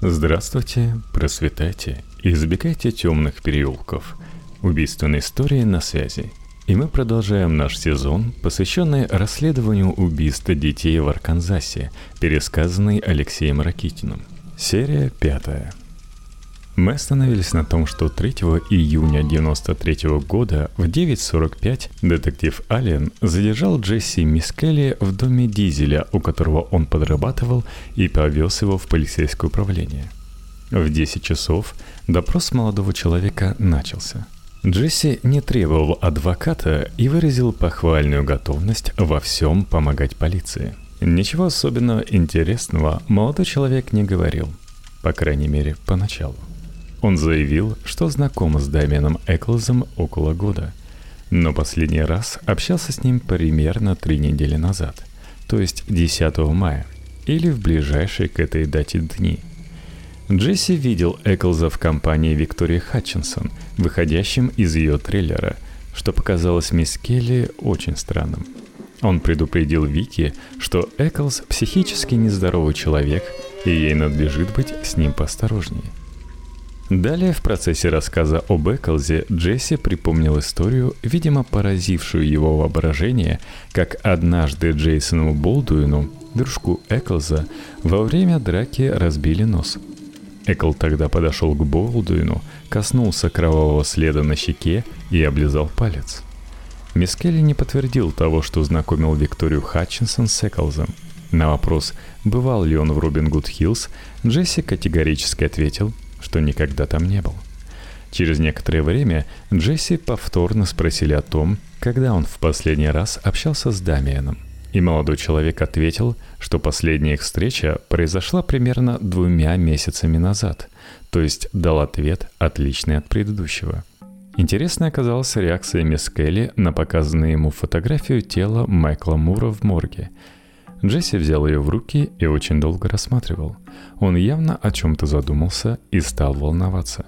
Здравствуйте, просветайте, избегайте темных переулков. Убийственные истории на связи. И мы продолжаем наш сезон, посвященный расследованию убийства детей в Арканзасе, пересказанный Алексеем Ракитиным. Серия пятая. Мы остановились на том, что 3 июня 1993 года в 9.45 детектив Аллен задержал Джесси Мискелли в доме Дизеля, у которого он подрабатывал, и повез его в полицейское управление. В 10 часов допрос молодого человека начался. Джесси не требовал адвоката и выразил похвальную готовность во всем помогать полиции. Ничего особенно интересного молодой человек не говорил, по крайней мере, поначалу. Он заявил, что знаком с Дамианом Эклзом около года, но последний раз общался с ним примерно три недели назад, то есть 10 мая, или в ближайшие к этой дате дни. Джесси видел Эклза в компании Виктории Хатчинсон, выходящим из ее трейлера, что показалось мисс Келли очень странным. Он предупредил Вики, что Эклз психически нездоровый человек, и ей надлежит быть с ним поосторожнее. Далее в процессе рассказа об Эклзе Джесси припомнил историю, видимо, поразившую его воображение, как однажды Джейсону Болдуину, дружку Эклза, во время драки разбили нос. Экл тогда подошел к Болдуину, коснулся кровавого следа на щеке и облизал палец. Мискелли не подтвердил того, что знакомил Викторию Хатчинсон с Эклзом. На вопрос, бывал ли он в Робин Гуд Хиллз, Джесси категорически ответил – что никогда там не был. Через некоторое время Джесси повторно спросили о том, когда он в последний раз общался с Дамианом. И молодой человек ответил, что последняя их встреча произошла примерно двумя месяцами назад, то есть дал ответ, отличный от предыдущего. Интересной оказалась реакция мисс Келли на показанную ему фотографию тела Майкла Мура в морге – Джесси взял ее в руки и очень долго рассматривал. Он явно о чем-то задумался и стал волноваться.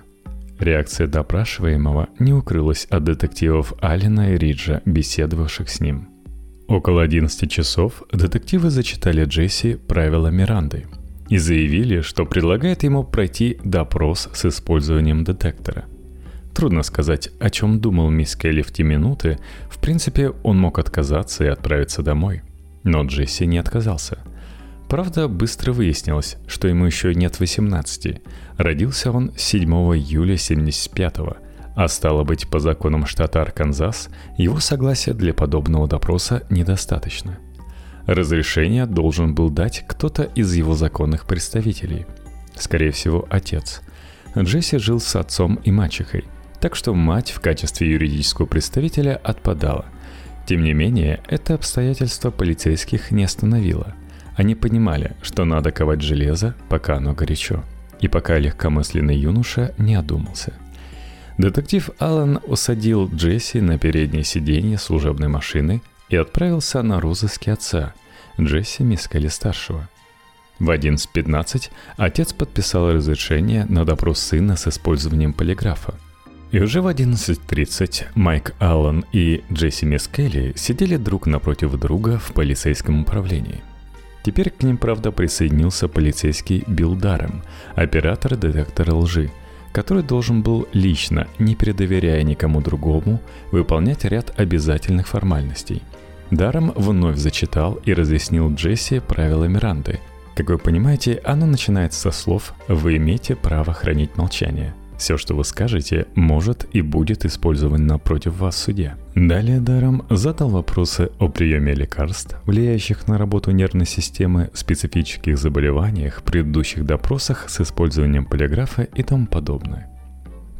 Реакция допрашиваемого не укрылась от детективов Алина и Риджа, беседовавших с ним. Около 11 часов детективы зачитали Джесси правила Миранды и заявили, что предлагает ему пройти допрос с использованием детектора. Трудно сказать, о чем думал мисс Келли в те минуты. В принципе, он мог отказаться и отправиться домой – но Джесси не отказался. Правда, быстро выяснилось, что ему еще нет 18. Родился он 7 июля 75-го, а стало быть, по законам штата Арканзас, его согласия для подобного допроса недостаточно. Разрешение должен был дать кто-то из его законных представителей. Скорее всего, отец. Джесси жил с отцом и мачехой, так что мать в качестве юридического представителя отпадала – тем не менее, это обстоятельство полицейских не остановило. Они понимали, что надо ковать железо, пока оно горячо, и пока легкомысленный юноша не одумался. Детектив Аллен усадил Джесси на переднее сиденье служебной машины и отправился на розыски отца, Джесси Мискали-старшего. В 11.15 отец подписал разрешение на допрос сына с использованием полиграфа – и уже в 11.30 Майк Аллен и Джесси Мискелли сидели друг напротив друга в полицейском управлении. Теперь к ним, правда, присоединился полицейский Билл Дарем, оператор детектора лжи, который должен был лично, не передоверяя никому другому, выполнять ряд обязательных формальностей. Даром вновь зачитал и разъяснил Джесси правила Миранды. Как вы понимаете, оно начинается со слов «Вы имеете право хранить молчание». Все, что вы скажете, может и будет использовано против вас в суде. Далее Даром задал вопросы о приеме лекарств, влияющих на работу нервной системы, специфических заболеваниях, предыдущих допросах с использованием полиграфа и тому подобное.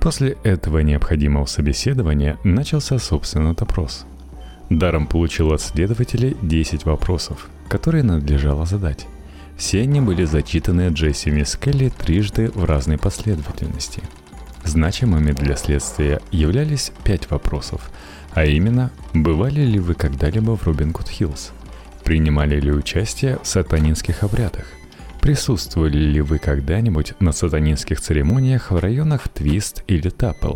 После этого необходимого собеседования начался собственно допрос. Даром получил от следователей 10 вопросов, которые надлежало задать. Все они были зачитаны Джесси Мискелли трижды в разной последовательности – Значимыми для следствия являлись пять вопросов, а именно, бывали ли вы когда-либо в Робин Гуд Хиллз? Принимали ли участие в сатанинских обрядах? Присутствовали ли вы когда-нибудь на сатанинских церемониях в районах Твист или Таппл?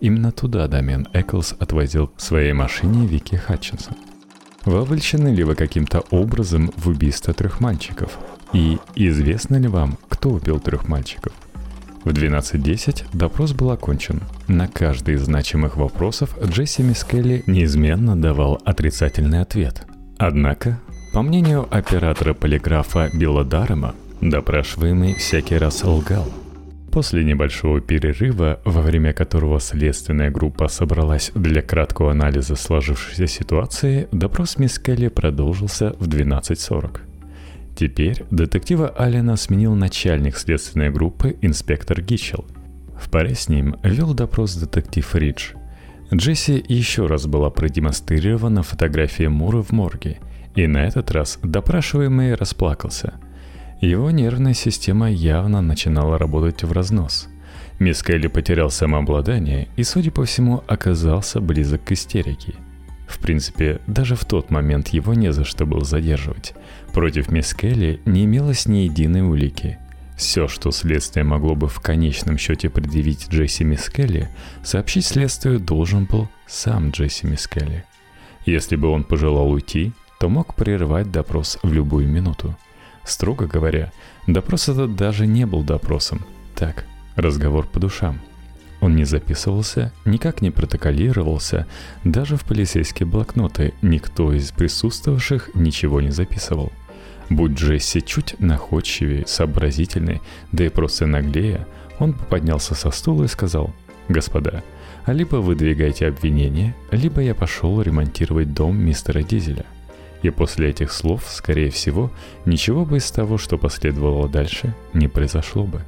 Именно туда Дамиан Эклс отвозил в своей машине Вики Хатчинсон. Вовлечены ли вы каким-то образом в убийство трех мальчиков? И известно ли вам, кто убил трех мальчиков. В 12.10 допрос был окончен. На каждый из значимых вопросов Джесси Мискелли неизменно давал отрицательный ответ. Однако, по мнению оператора полиграфа Билла Дарема, допрашиваемый всякий раз лгал – После небольшого перерыва, во время которого следственная группа собралась для краткого анализа сложившейся ситуации, допрос мисс Келли продолжился в 12.40. Теперь детектива Алина сменил начальник следственной группы инспектор Гитчелл. В паре с ним вел допрос детектив Ридж. Джесси еще раз была продемонстрирована фотография Мура в морге, и на этот раз допрашиваемый расплакался – его нервная система явно начинала работать в разнос. Мисс Келли потерял самообладание и, судя по всему, оказался близок к истерике. В принципе, даже в тот момент его не за что было задерживать. Против мисс Келли не имелось ни единой улики. Все, что следствие могло бы в конечном счете предъявить Джесси Мисс Келли, сообщить следствию должен был сам Джесси Мисс Келли. Если бы он пожелал уйти, то мог прервать допрос в любую минуту – Строго говоря, допрос этот даже не был допросом. Так, разговор по душам. Он не записывался, никак не протоколировался, даже в полицейские блокноты никто из присутствовавших ничего не записывал. Будь Джесси чуть находчивее, сообразительный, да и просто наглее, он поднялся со стула и сказал «Господа, либо вы двигаете обвинение, либо я пошел ремонтировать дом мистера Дизеля». И после этих слов, скорее всего, ничего бы из того, что последовало дальше, не произошло бы.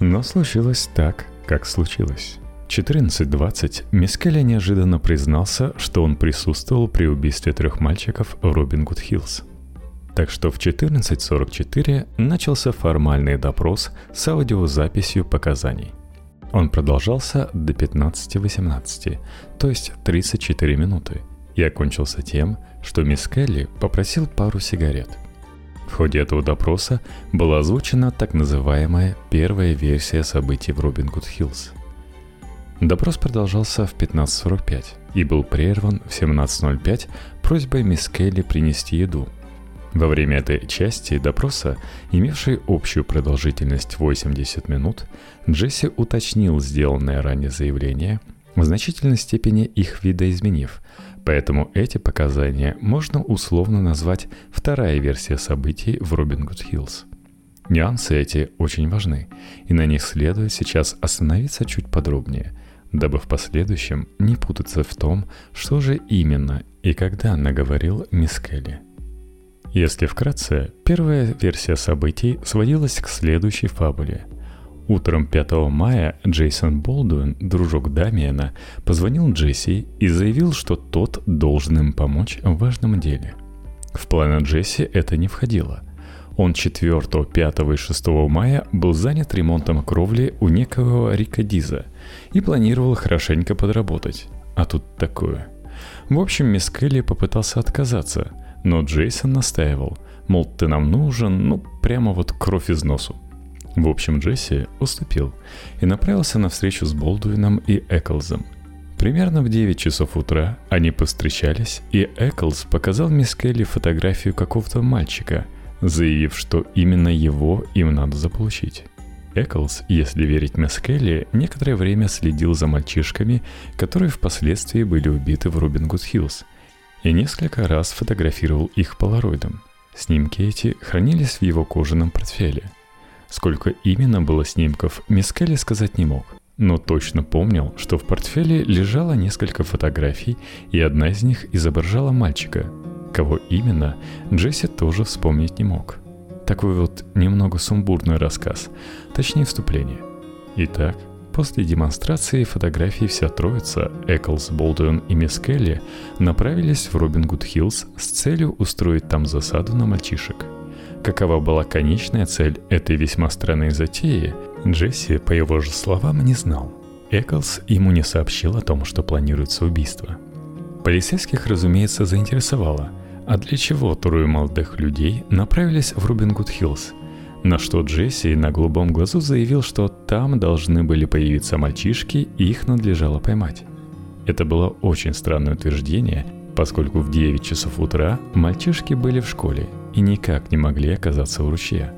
Но случилось так, как случилось. 14.20 Мискеля неожиданно признался, что он присутствовал при убийстве трех мальчиков в Робин Гуд Хиллз. Так что в 14.44 начался формальный допрос с аудиозаписью показаний. Он продолжался до 15.18, то есть 34 минуты, и окончился тем, что мисс Келли попросил пару сигарет. В ходе этого допроса была озвучена так называемая первая версия событий в Робин Гуд Хиллз. Допрос продолжался в 15.45 и был прерван в 17.05 просьбой мисс Келли принести еду. Во время этой части допроса, имевшей общую продолжительность 80 минут, Джесси уточнил сделанное ранее заявление, в значительной степени их видоизменив, Поэтому эти показания можно условно назвать вторая версия событий в Робин Гуд Хиллз. Нюансы эти очень важны, и на них следует сейчас остановиться чуть подробнее, дабы в последующем не путаться в том, что же именно и когда наговорил мисс Келли. Если вкратце, первая версия событий сводилась к следующей фабуле – Утром 5 мая Джейсон Болдуин, дружок Дамиена, позвонил Джесси и заявил, что тот должен им помочь в важном деле. В планы Джесси это не входило. Он 4, 5 и 6 мая был занят ремонтом кровли у некого Рика Диза и планировал хорошенько подработать. А тут такое. В общем, мисс Келли попытался отказаться, но Джейсон настаивал, мол, ты нам нужен, ну, прямо вот кровь из носу. В общем, Джесси уступил и направился на встречу с Болдуином и Эклзом. Примерно в 9 часов утра они повстречались, и Эклз показал мисс Келли фотографию какого-то мальчика, заявив, что именно его им надо заполучить. Эклс, если верить мисс Келли, некоторое время следил за мальчишками, которые впоследствии были убиты в Робин Гуд Хиллз, и несколько раз фотографировал их полароидом. Снимки эти хранились в его кожаном портфеле – Сколько именно было снимков, Мискали сказать не мог, но точно помнил, что в портфеле лежало несколько фотографий, и одна из них изображала мальчика. Кого именно, Джесси тоже вспомнить не мог. Такой вот немного сумбурный рассказ, точнее вступление. Итак, после демонстрации фотографий вся троица, Эклс, Болдуин и Мисс Келли, направились в Робин Гуд Хиллз с целью устроить там засаду на мальчишек – Какова была конечная цель этой весьма странной затеи, Джесси, по его же словам, не знал. Эклс ему не сообщил о том, что планируется убийство. Полицейских, разумеется, заинтересовало, а для чего трое молодых людей направились в Рубин Гуд Хиллз, на что Джесси на голубом глазу заявил, что там должны были появиться мальчишки и их надлежало поймать. Это было очень странное утверждение, поскольку в 9 часов утра мальчишки были в школе и никак не могли оказаться у ручья.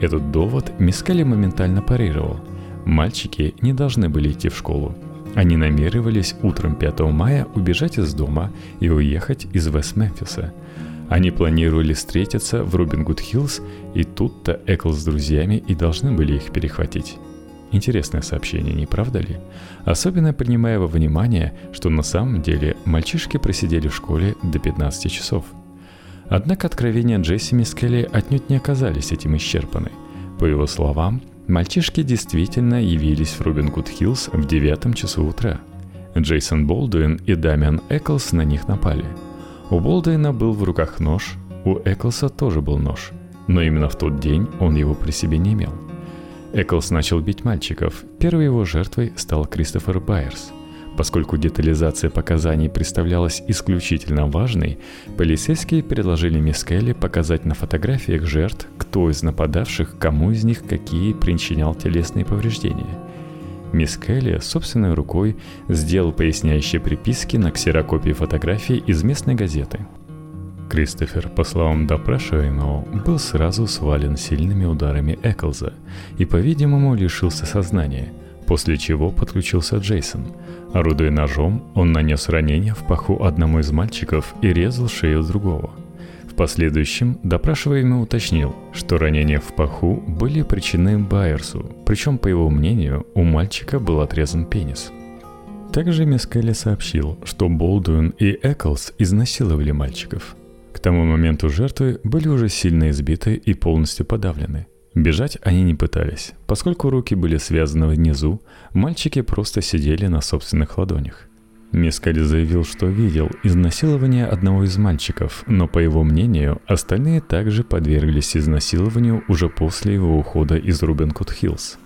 Этот довод Мискали моментально парировал. Мальчики не должны были идти в школу. Они намеревались утром 5 мая убежать из дома и уехать из Вест-Мемфиса. Они планировали встретиться в Робин Гуд Хиллз, и тут-то Экл с друзьями и должны были их перехватить. Интересное сообщение, не правда ли? Особенно принимая во внимание, что на самом деле мальчишки просидели в школе до 15 часов. Однако откровения Джесси Мискелли отнюдь не оказались этим исчерпаны. По его словам, мальчишки действительно явились в Робин Гуд Хиллз в 9 часу утра. Джейсон Болдуин и Дамиан Эклс на них напали. У Болдуина был в руках нож, у Эклса тоже был нож, но именно в тот день он его при себе не имел – Эклс начал бить мальчиков. Первой его жертвой стал Кристофер Байерс. Поскольку детализация показаний представлялась исключительно важной, полицейские предложили мисс Келли показать на фотографиях жертв, кто из нападавших, кому из них какие причинял телесные повреждения. Мисс Келли собственной рукой сделал поясняющие приписки на ксерокопии фотографий из местной газеты – Кристофер, по словам допрашиваемого, был сразу свален сильными ударами Эклза и, по-видимому, лишился сознания, после чего подключился Джейсон. Орудуя ножом, он нанес ранение в паху одному из мальчиков и резал шею другого. В последующем допрашиваемый уточнил, что ранения в паху были причиной Байерсу, причем, по его мнению, у мальчика был отрезан пенис. Также Мискелли сообщил, что Болдуин и Эклс изнасиловали мальчиков – к тому моменту жертвы были уже сильно избиты и полностью подавлены. Бежать они не пытались. Поскольку руки были связаны внизу, мальчики просто сидели на собственных ладонях. Мискаль заявил, что видел изнасилование одного из мальчиков, но, по его мнению, остальные также подверглись изнасилованию уже после его ухода из Рубенкут-Хиллз.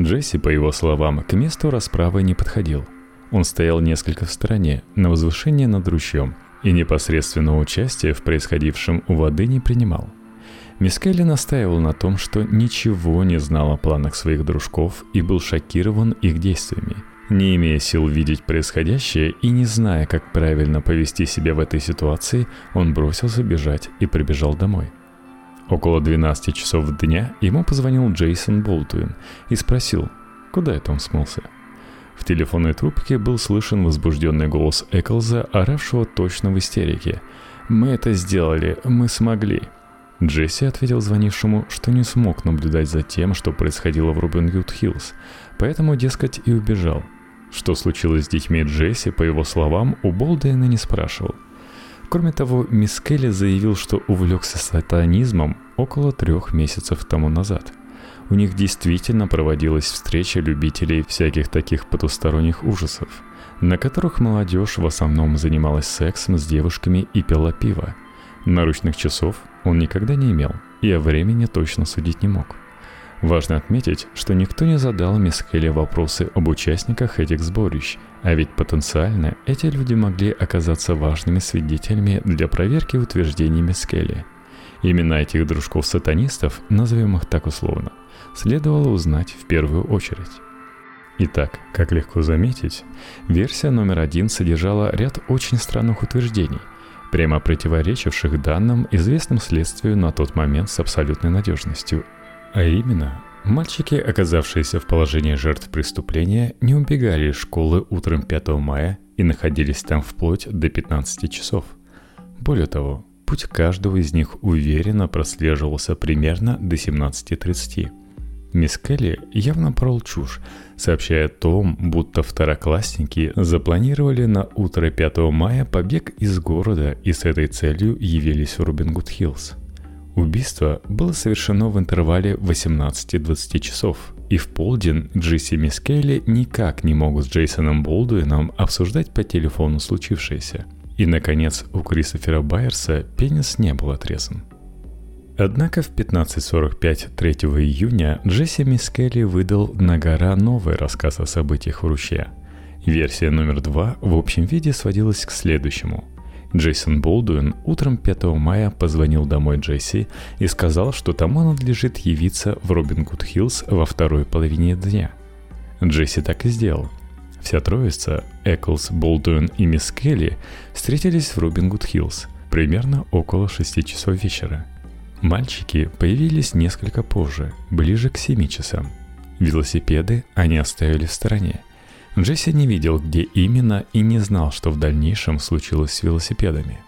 Джесси, по его словам, к месту расправы не подходил. Он стоял несколько в стороне, на возвышении над ручьем – и непосредственного участия в происходившем у воды не принимал. Мискелли настаивал на том, что ничего не знал о планах своих дружков и был шокирован их действиями. Не имея сил видеть происходящее и не зная, как правильно повести себя в этой ситуации, он бросился бежать и прибежал домой. Около 12 часов дня ему позвонил Джейсон Болтуин и спросил, куда это он смылся – в телефонной трубке был слышен возбужденный голос Эклза, оравшего точно в истерике. «Мы это сделали, мы смогли». Джесси ответил звонившему, что не смог наблюдать за тем, что происходило в Рубин-Ют-Хиллз, поэтому, дескать, и убежал. Что случилось с детьми Джесси, по его словам, у Болдейна не спрашивал. Кроме того, мисс Келли заявил, что увлекся сатанизмом около трех месяцев тому назад – у них действительно проводилась встреча любителей всяких таких потусторонних ужасов, на которых молодежь в основном занималась сексом с девушками и пила пиво. Наручных часов он никогда не имел и о времени точно судить не мог. Важно отметить, что никто не задал мисс Келли вопросы об участниках этих сборищ, а ведь потенциально эти люди могли оказаться важными свидетелями для проверки утверждений мисс Келли. Именно этих дружков-сатанистов, назовем их так условно – следовало узнать в первую очередь. Итак, как легко заметить, версия номер один содержала ряд очень странных утверждений, прямо противоречивших данным, известным следствию на тот момент с абсолютной надежностью. А именно, мальчики, оказавшиеся в положении жертв преступления, не убегали из школы утром 5 мая и находились там вплоть до 15 часов. Более того, путь каждого из них уверенно прослеживался примерно до 17.30. Мисс Келли явно порол чушь, сообщая о том, будто второклассники запланировали на утро 5 мая побег из города и с этой целью явились в Рубингуд-Хиллз. Убийство было совершено в интервале 18-20 часов, и в полдень Джесси и Мисс Келли никак не могут с Джейсоном Болдуином обсуждать по телефону случившееся. И, наконец, у Кристофера Байерса пенис не был отрезан. Однако в 15.45 3 июня Джесси Мискелли выдал на гора новый рассказ о событиях в ручье. Версия номер два в общем виде сводилась к следующему. Джейсон Болдуин утром 5 мая позвонил домой Джесси и сказал, что тому надлежит явиться в Робин Гуд Хиллз во второй половине дня. Джесси так и сделал. Вся троица, Эклс, Болдуин и Мисс Келли, встретились в Робин Гуд Хиллз примерно около 6 часов вечера – Мальчики появились несколько позже, ближе к 7 часам. Велосипеды они оставили в стороне. Джесси не видел, где именно, и не знал, что в дальнейшем случилось с велосипедами.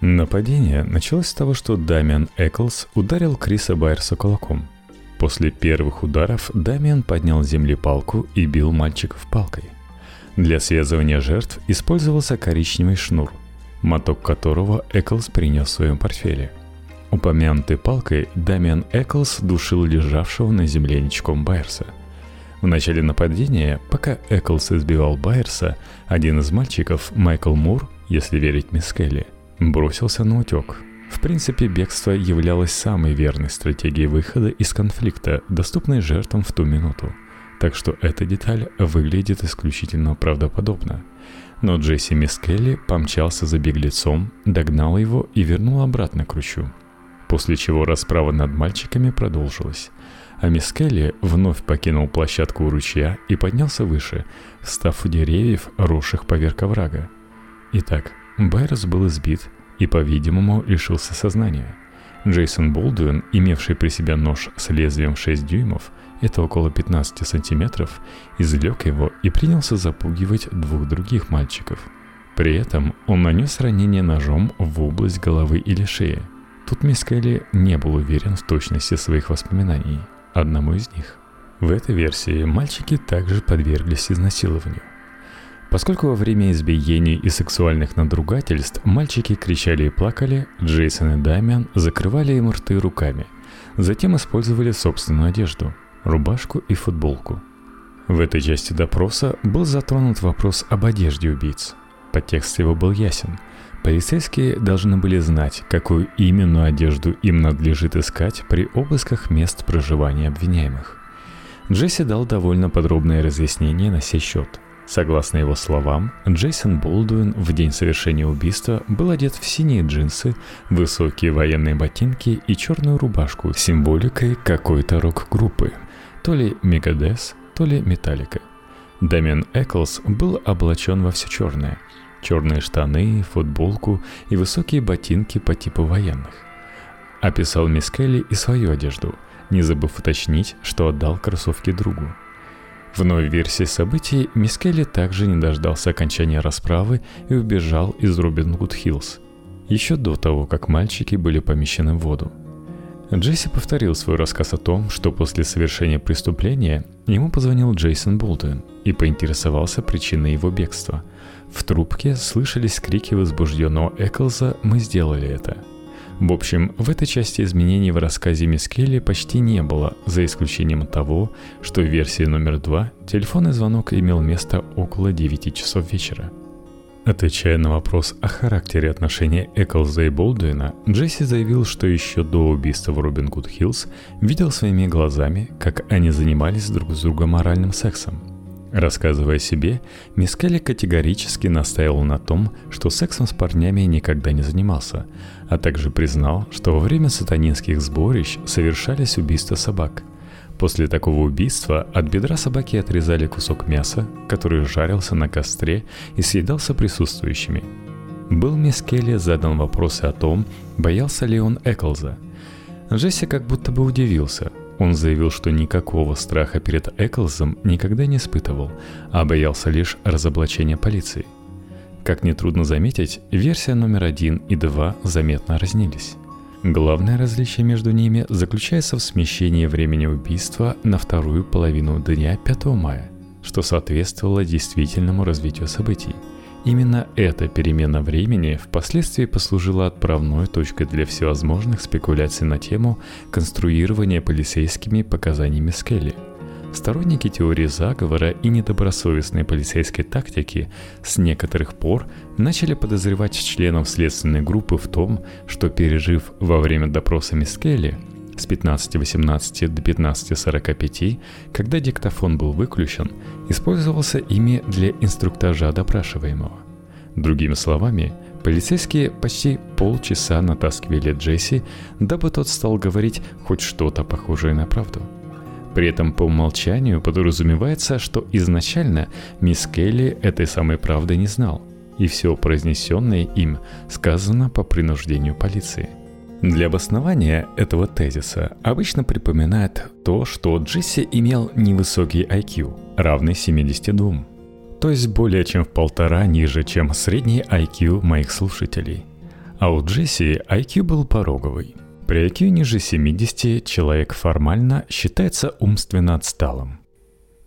Нападение началось с того, что Дамиан Эклс ударил Криса Байерса кулаком. После первых ударов Дамиан поднял с земли палку и бил мальчиков палкой. Для связывания жертв использовался коричневый шнур, моток которого Эклс принес в своем портфеле. Упомянутой палкой Дамиан Эклс душил лежавшего на земле ничком Байерса – в начале нападения, пока Эклс избивал Байерса, один из мальчиков, Майкл Мур, если верить мисс Келли, бросился на утек. В принципе, бегство являлось самой верной стратегией выхода из конфликта, доступной жертвам в ту минуту. Так что эта деталь выглядит исключительно правдоподобно. Но Джесси Мискелли помчался за беглецом, догнал его и вернул обратно к ручью. После чего расправа над мальчиками продолжилась а Мискелли вновь покинул площадку у ручья и поднялся выше, став у деревьев, росших поверх оврага. Итак, Байрос был избит и, по-видимому, лишился сознания. Джейсон Болдуин, имевший при себе нож с лезвием 6 дюймов, это около 15 сантиметров, извлек его и принялся запугивать двух других мальчиков. При этом он нанес ранение ножом в область головы или шеи. Тут Мискелли не был уверен в точности своих воспоминаний – одному из них. В этой версии мальчики также подверглись изнасилованию. Поскольку во время избиений и сексуальных надругательств мальчики кричали и плакали, Джейсон и Дамиан закрывали им рты руками. Затем использовали собственную одежду – рубашку и футболку. В этой части допроса был затронут вопрос об одежде убийц. Подтекст его был ясен – Полицейские должны были знать, какую именно одежду им надлежит искать при обысках мест проживания обвиняемых. Джесси дал довольно подробное разъяснение на сей счет. Согласно его словам, Джейсон Болдуин в день совершения убийства был одет в синие джинсы, высокие военные ботинки и черную рубашку с символикой какой-то рок-группы, то ли Мегадес, то ли Металлика. Дамиан Эклс был облачен во все черное – черные штаны, футболку и высокие ботинки по типу военных. Описал мисс Келли и свою одежду, не забыв уточнить, что отдал кроссовки другу. В новой версии событий мисс Келли также не дождался окончания расправы и убежал из Робин Гуд Хиллз, еще до того, как мальчики были помещены в воду. Джесси повторил свой рассказ о том, что после совершения преступления ему позвонил Джейсон Болдуин и поинтересовался причиной его бегства – в трубке слышались крики возбужденного Эклза «Мы сделали это». В общем, в этой части изменений в рассказе мисс Келли почти не было, за исключением того, что в версии номер два телефонный звонок имел место около 9 часов вечера. Отвечая на вопрос о характере отношений Эклза и Болдуина, Джесси заявил, что еще до убийства в Робин Гуд Хиллз видел своими глазами, как они занимались друг с другом моральным сексом – Рассказывая себе, Мискали категорически настаивал на том, что сексом с парнями никогда не занимался, а также признал, что во время сатанинских сборищ совершались убийства собак. После такого убийства от бедра собаки отрезали кусок мяса, который жарился на костре и съедался присутствующими. Был Мискелли задан вопрос о том, боялся ли он Эклза. Джесси как будто бы удивился – он заявил, что никакого страха перед Эклзом никогда не испытывал, а боялся лишь разоблачения полиции. Как нетрудно заметить, версия номер один и два заметно разнились. Главное различие между ними заключается в смещении времени убийства на вторую половину дня 5 мая, что соответствовало действительному развитию событий – Именно эта перемена времени впоследствии послужила отправной точкой для всевозможных спекуляций на тему конструирования полицейскими показаниями Скелли. Сторонники теории заговора и недобросовестной полицейской тактики с некоторых пор начали подозревать членов следственной группы в том, что пережив во время допроса Мискелли с 15.18 до 15.45, когда диктофон был выключен, использовался ими для инструктажа допрашиваемого. Другими словами, полицейские почти полчаса натаскивали Джесси, дабы тот стал говорить хоть что-то похожее на правду. При этом по умолчанию подразумевается, что изначально мисс Келли этой самой правды не знал, и все произнесенное им сказано по принуждению полиции – Для обоснования этого тезиса обычно припоминает то, что Джесси имел невысокий IQ, равный 72, то есть более чем в полтора ниже, чем средний IQ моих слушателей. А у Джесси IQ был пороговый. При IQ ниже 70 человек формально считается умственно отсталым.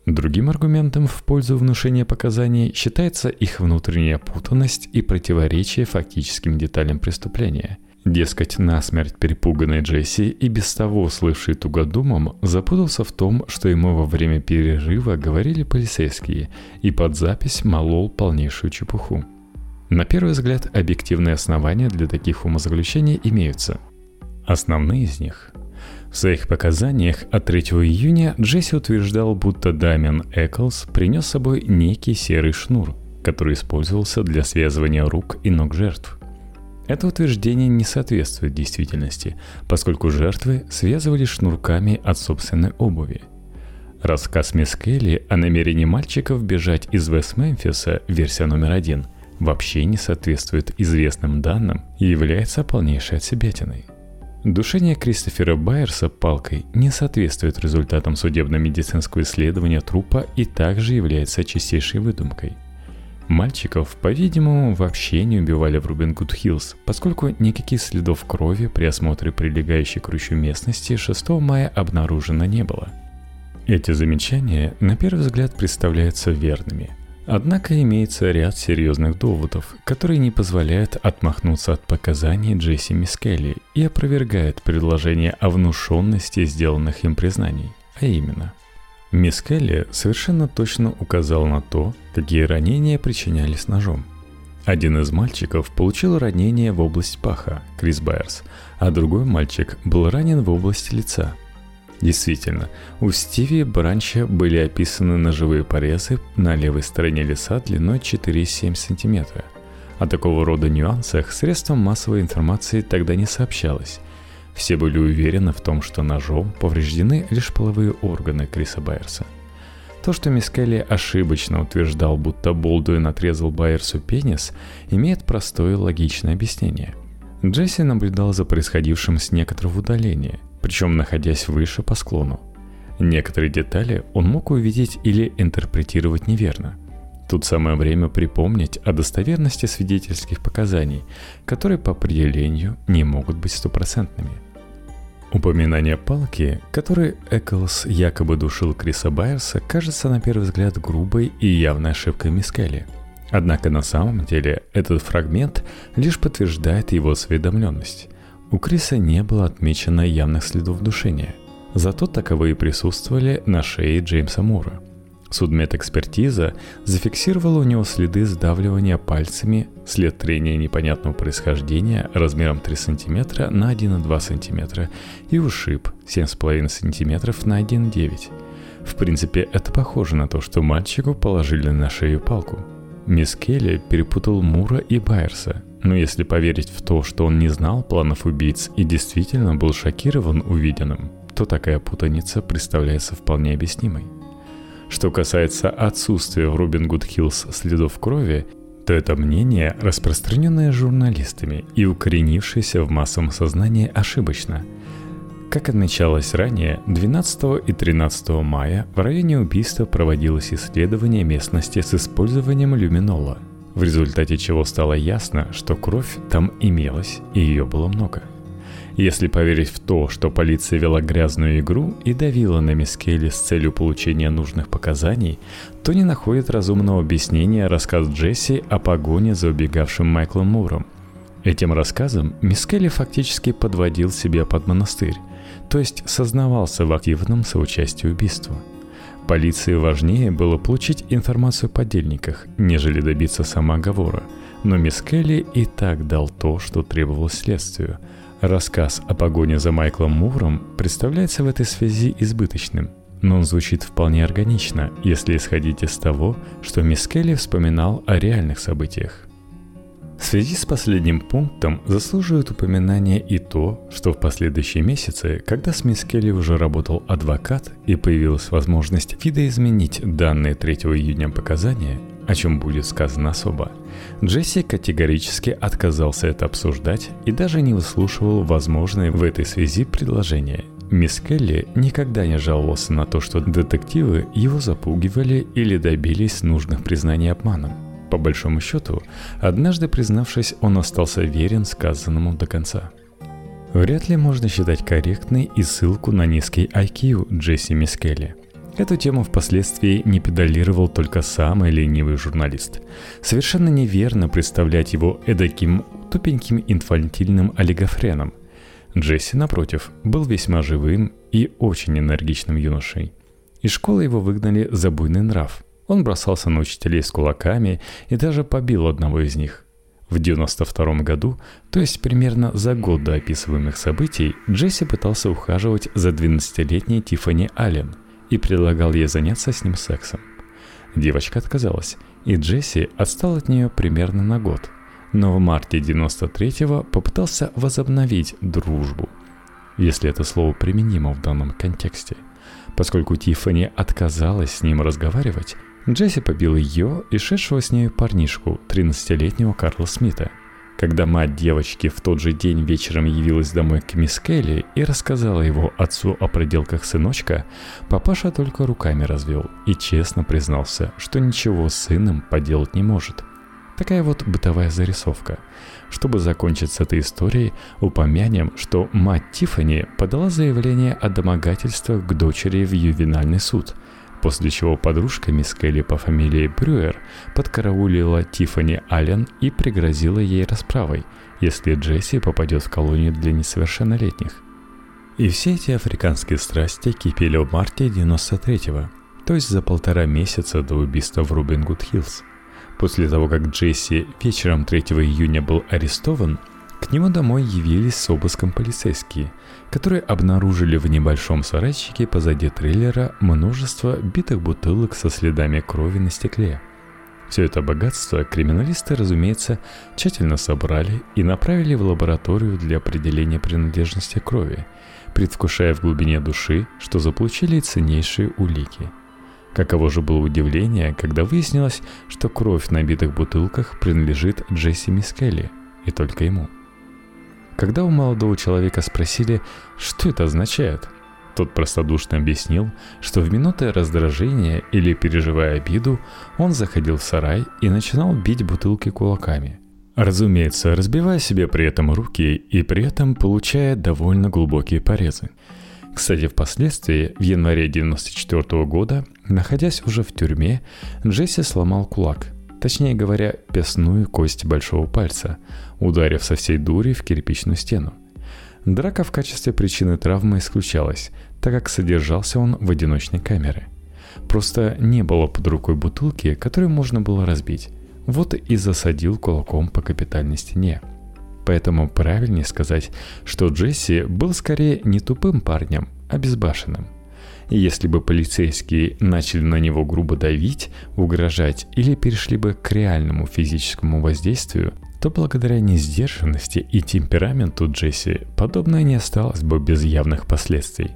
Другим аргументом в пользу внушения показаний считается их внутренняя путанность и противоречие фактическим деталям преступления – Дескать, насмерть перепуганный Джесси и без того слывший тугодумом запутался в том, что ему во время перерыва говорили полицейские, и под запись молол полнейшую чепуху. На первый взгляд, объективные основания для таких умозаключений имеются. Основные из них. В своих показаниях от 3 июня Джесси утверждал, будто Дамиан Эклс принес с собой некий серый шнур, который использовался для связывания рук и ног жертв. Это утверждение не соответствует действительности, поскольку жертвы связывались шнурками от собственной обуви. Рассказ мисс Келли о намерении мальчиков бежать из Вест-Мемфиса, версия номер один, вообще не соответствует известным данным и является полнейшей отсебятиной. Душение Кристофера Байерса палкой не соответствует результатам судебно-медицинского исследования трупа и также является чистейшей выдумкой – Мальчиков, по-видимому, вообще не убивали в Рубин Гуд Хиллз, поскольку никаких следов крови при осмотре прилегающей к ручью местности 6 мая обнаружено не было. Эти замечания на первый взгляд представляются верными. Однако имеется ряд серьезных доводов, которые не позволяют отмахнуться от показаний Джесси Мискелли и опровергают предложение о внушенности сделанных им признаний, а именно – Мисс Келли совершенно точно указал на то, какие ранения причинялись ножом. Один из мальчиков получил ранение в область паха, Крис Байерс, а другой мальчик был ранен в области лица. Действительно, у Стиви Бранча были описаны ножевые порезы на левой стороне лица длиной 4,7 см. О такого рода нюансах средствам массовой информации тогда не сообщалось, все были уверены в том, что ножом повреждены лишь половые органы Криса Байерса. То, что мисс Келли ошибочно утверждал, будто Болдуин отрезал Байерсу пенис, имеет простое логичное объяснение. Джесси наблюдал за происходившим с некоторого удаления, причем находясь выше по склону. Некоторые детали он мог увидеть или интерпретировать неверно. Тут самое время припомнить о достоверности свидетельских показаний, которые по определению не могут быть стопроцентными – Упоминание палки, которой Эклс якобы душил Криса Байерса, кажется на первый взгляд грубой и явной ошибкой Мискелли. Однако на самом деле этот фрагмент лишь подтверждает его осведомленность. У Криса не было отмечено явных следов душения, зато таковые присутствовали на шее Джеймса Мура – Судмедэкспертиза зафиксировала у него следы сдавливания пальцами, след трения непонятного происхождения размером 3 см на 1,2 см и ушиб 7,5 см на 1,9 В принципе, это похоже на то, что мальчику положили на шею палку. Мисс Келли перепутал Мура и Байерса, но если поверить в то, что он не знал планов убийц и действительно был шокирован увиденным, то такая путаница представляется вполне объяснимой. Что касается отсутствия в Робин Гуд Хиллз следов крови, то это мнение, распространенное журналистами и укоренившееся в массовом сознании ошибочно. Как отмечалось ранее, 12 и 13 мая в районе убийства проводилось исследование местности с использованием люминола, в результате чего стало ясно, что кровь там имелась и ее было много – если поверить в то, что полиция вела грязную игру и давила на Мискели с целью получения нужных показаний, то не находит разумного объяснения рассказ Джесси о погоне за убегавшим Майклом Муром. Этим рассказом Мискели фактически подводил себя под монастырь, то есть сознавался в активном соучастии убийства. Полиции важнее было получить информацию о подельниках, нежели добиться самооговора, но Мискели и так дал то, что требовалось следствию – Рассказ о погоне за Майклом Муром представляется в этой связи избыточным, но он звучит вполне органично, если исходить из того, что мисс Келли вспоминал о реальных событиях. В связи с последним пунктом заслуживает упоминания и то, что в последующие месяцы, когда с мисс Келли уже работал адвокат и появилась возможность видоизменить данные 3 июня показания, о чем будет сказано особо. Джесси категорически отказался это обсуждать и даже не выслушивал возможные в этой связи предложения. Мисс Келли никогда не жаловался на то, что детективы его запугивали или добились нужных признаний обманом. По большому счету, однажды признавшись, он остался верен сказанному до конца. Вряд ли можно считать корректной и ссылку на низкий IQ Джесси Мискелли. Эту тему впоследствии не педалировал только самый ленивый журналист. Совершенно неверно представлять его эдаким тупеньким инфантильным олигофреном. Джесси, напротив, был весьма живым и очень энергичным юношей. Из школы его выгнали за буйный нрав. Он бросался на учителей с кулаками и даже побил одного из них. В 92 году, то есть примерно за год до описываемых событий, Джесси пытался ухаживать за 12-летней Тиффани Аллен и предлагал ей заняться с ним сексом. Девочка отказалась, и Джесси отстал от нее примерно на год. Но в марте 93-го попытался возобновить дружбу, если это слово применимо в данном контексте. Поскольку Тиффани отказалась с ним разговаривать, Джесси побил ее и шедшего с ней парнишку, 13-летнего Карла Смита. Когда мать девочки в тот же день вечером явилась домой к мисс Келли и рассказала его отцу о проделках сыночка, папаша только руками развел и честно признался, что ничего с сыном поделать не может. Такая вот бытовая зарисовка. Чтобы закончить с этой историей, упомянем, что мать Тифани подала заявление о домогательствах к дочери в ювенальный суд – после чего подружка мисс Келли по фамилии Брюер подкараулила Тиффани Аллен и пригрозила ей расправой, если Джесси попадет в колонию для несовершеннолетних. И все эти африканские страсти кипели в марте 93-го, то есть за полтора месяца до убийства в Рубин Гуд Хиллз. После того, как Джесси вечером 3 июня был арестован, к нему домой явились с обыском полицейские, которые обнаружили в небольшом сарайчике позади трейлера множество битых бутылок со следами крови на стекле. Все это богатство криминалисты, разумеется, тщательно собрали и направили в лабораторию для определения принадлежности крови, предвкушая в глубине души, что заполучили ценнейшие улики. Каково же было удивление, когда выяснилось, что кровь на битых бутылках принадлежит Джесси Мискелли, и только ему – когда у молодого человека спросили, что это означает, тот простодушно объяснил, что в минуты раздражения или переживая обиду, он заходил в сарай и начинал бить бутылки кулаками. Разумеется, разбивая себе при этом руки и при этом получая довольно глубокие порезы. Кстати, впоследствии, в январе 1994 года, находясь уже в тюрьме, Джесси сломал кулак – точнее говоря, пясную кость большого пальца, ударив со всей дури в кирпичную стену. Драка в качестве причины травмы исключалась, так как содержался он в одиночной камере. Просто не было под рукой бутылки, которую можно было разбить. Вот и засадил кулаком по капитальной стене. Поэтому правильнее сказать, что Джесси был скорее не тупым парнем, а безбашенным – и если бы полицейские начали на него грубо давить, угрожать или перешли бы к реальному физическому воздействию, то благодаря несдержанности и темпераменту Джесси подобное не осталось бы без явных последствий.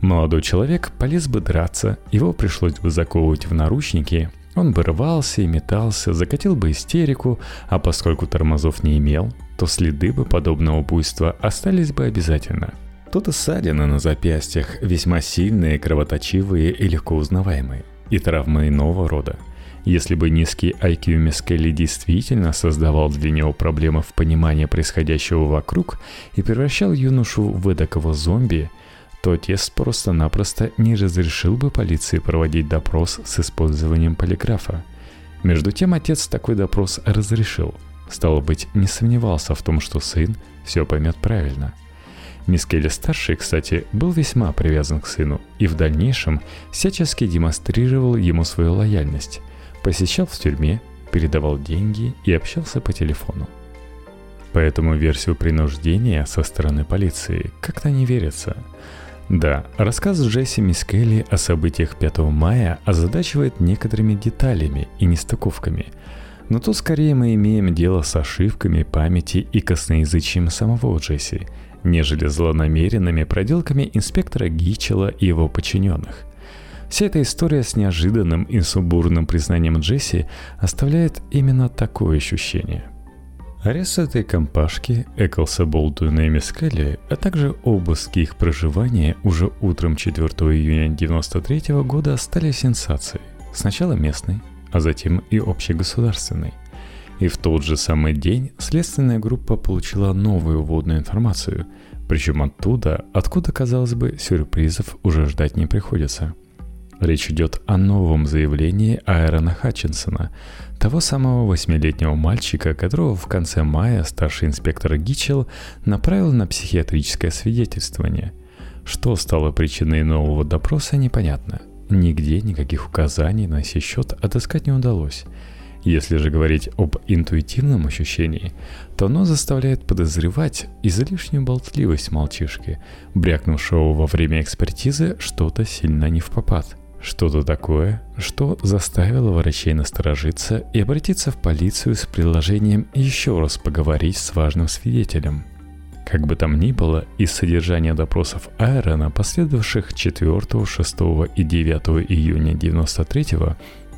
Молодой человек полез бы драться, его пришлось бы заковывать в наручники, он бы рвался и метался, закатил бы истерику, а поскольку тормозов не имел, то следы бы подобного буйства остались бы обязательно – Тут и ссадины на запястьях, весьма сильные, кровоточивые и легко узнаваемые. И травмы иного рода. Если бы низкий IQ Мескелли действительно создавал для него проблемы в понимании происходящего вокруг и превращал юношу в эдакого зомби, то отец просто-напросто не разрешил бы полиции проводить допрос с использованием полиграфа. Между тем отец такой допрос разрешил. Стало быть, не сомневался в том, что сын все поймет правильно – Мискелли-старший, кстати, был весьма привязан к сыну и в дальнейшем всячески демонстрировал ему свою лояльность, посещал в тюрьме, передавал деньги и общался по телефону. Поэтому версию принуждения со стороны полиции как-то не верится. Да, рассказ Джесси Мискелли о событиях 5 мая озадачивает некоторыми деталями и нестыковками, но тут скорее мы имеем дело с ошибками памяти и косноязычием самого Джесси – нежели злонамеренными проделками инспектора Гичела и его подчиненных. Вся эта история с неожиданным и субурным признанием Джесси оставляет именно такое ощущение – Арест этой компашки, Эклса Болдуина и Мискали, а также обыски их проживания уже утром 4 июня 1993 года стали сенсацией. Сначала местной, а затем и общегосударственной. И в тот же самый день следственная группа получила новую вводную информацию, причем оттуда, откуда, казалось бы, сюрпризов уже ждать не приходится – Речь идет о новом заявлении Айрона Хатчинсона, того самого восьмилетнего мальчика, которого в конце мая старший инспектор Гичел направил на психиатрическое свидетельствование. Что стало причиной нового допроса, непонятно. Нигде никаких указаний на сей счет отыскать не удалось. Если же говорить об интуитивном ощущении, то оно заставляет подозревать излишнюю болтливость мальчишки, брякнувшего во время экспертизы что-то сильно не в попад – что-то такое, что заставило врачей насторожиться и обратиться в полицию с предложением еще раз поговорить с важным свидетелем. Как бы там ни было, из содержания допросов Айрона, последовавших 4, 6 и 9 июня 93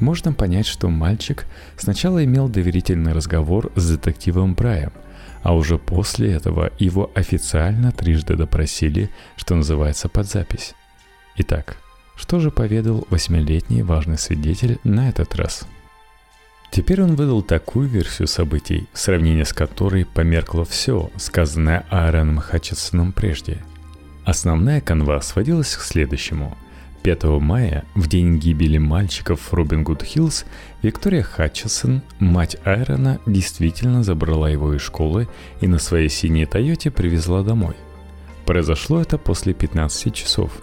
можно понять, что мальчик сначала имел доверительный разговор с детективом Браем, а уже после этого его официально трижды допросили, что называется под запись. Итак, что же поведал восьмилетний важный свидетель на этот раз? Теперь он выдал такую версию событий, в сравнении с которой померкло все, сказанное Аароном Хатчинсоном прежде. Основная канва сводилась к следующему. 5 мая, в день гибели мальчиков в Робин Гуд Хиллз, Виктория Хатчинсон, мать Айрона, действительно забрала его из школы и на своей синей Тойоте привезла домой. Произошло это после 15 часов –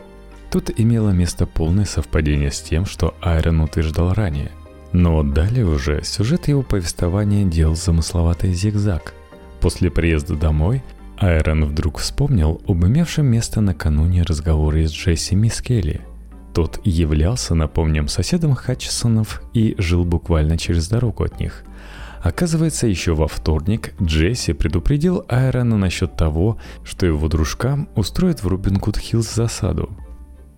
Тут имело место полное совпадение с тем, что Айрон утверждал ранее. Но далее уже сюжет его повествования делал замысловатый зигзаг. После приезда домой Айрон вдруг вспомнил об имевшем место накануне разговоре с Джесси Мискелли. Тот являлся, напомним, соседом Хатчесонов и жил буквально через дорогу от них. Оказывается, еще во вторник Джесси предупредил Айрона насчет того, что его дружкам устроят в Рубин Гуд Хиллз засаду –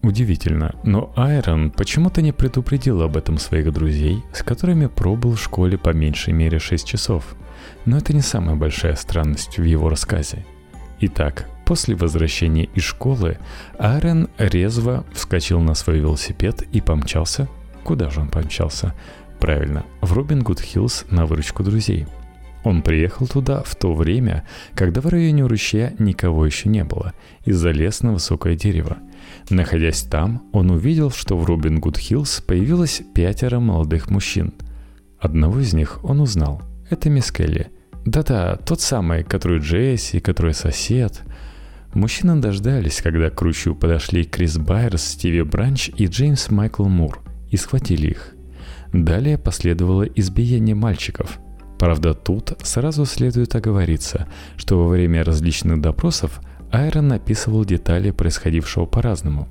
Удивительно, но Айрон почему-то не предупредил об этом своих друзей, с которыми пробыл в школе по меньшей мере 6 часов. Но это не самая большая странность в его рассказе. Итак, после возвращения из школы Айрон резво вскочил на свой велосипед и помчался. Куда же он помчался? Правильно, в Робин Гуд Хиллз на выручку друзей. Он приехал туда в то время, когда в районе ручья никого еще не было, и залез на высокое дерево – Находясь там, он увидел, что в Робин Гуд Хиллз появилось пятеро молодых мужчин. Одного из них он узнал. Это мисс Келли. Да-да, тот самый, который Джесси, который сосед. Мужчины дождались, когда к ручью подошли Крис Байерс, Стиви Бранч и Джеймс Майкл Мур, и схватили их. Далее последовало избиение мальчиков. Правда, тут сразу следует оговориться, что во время различных допросов Айрон описывал детали происходившего по-разному.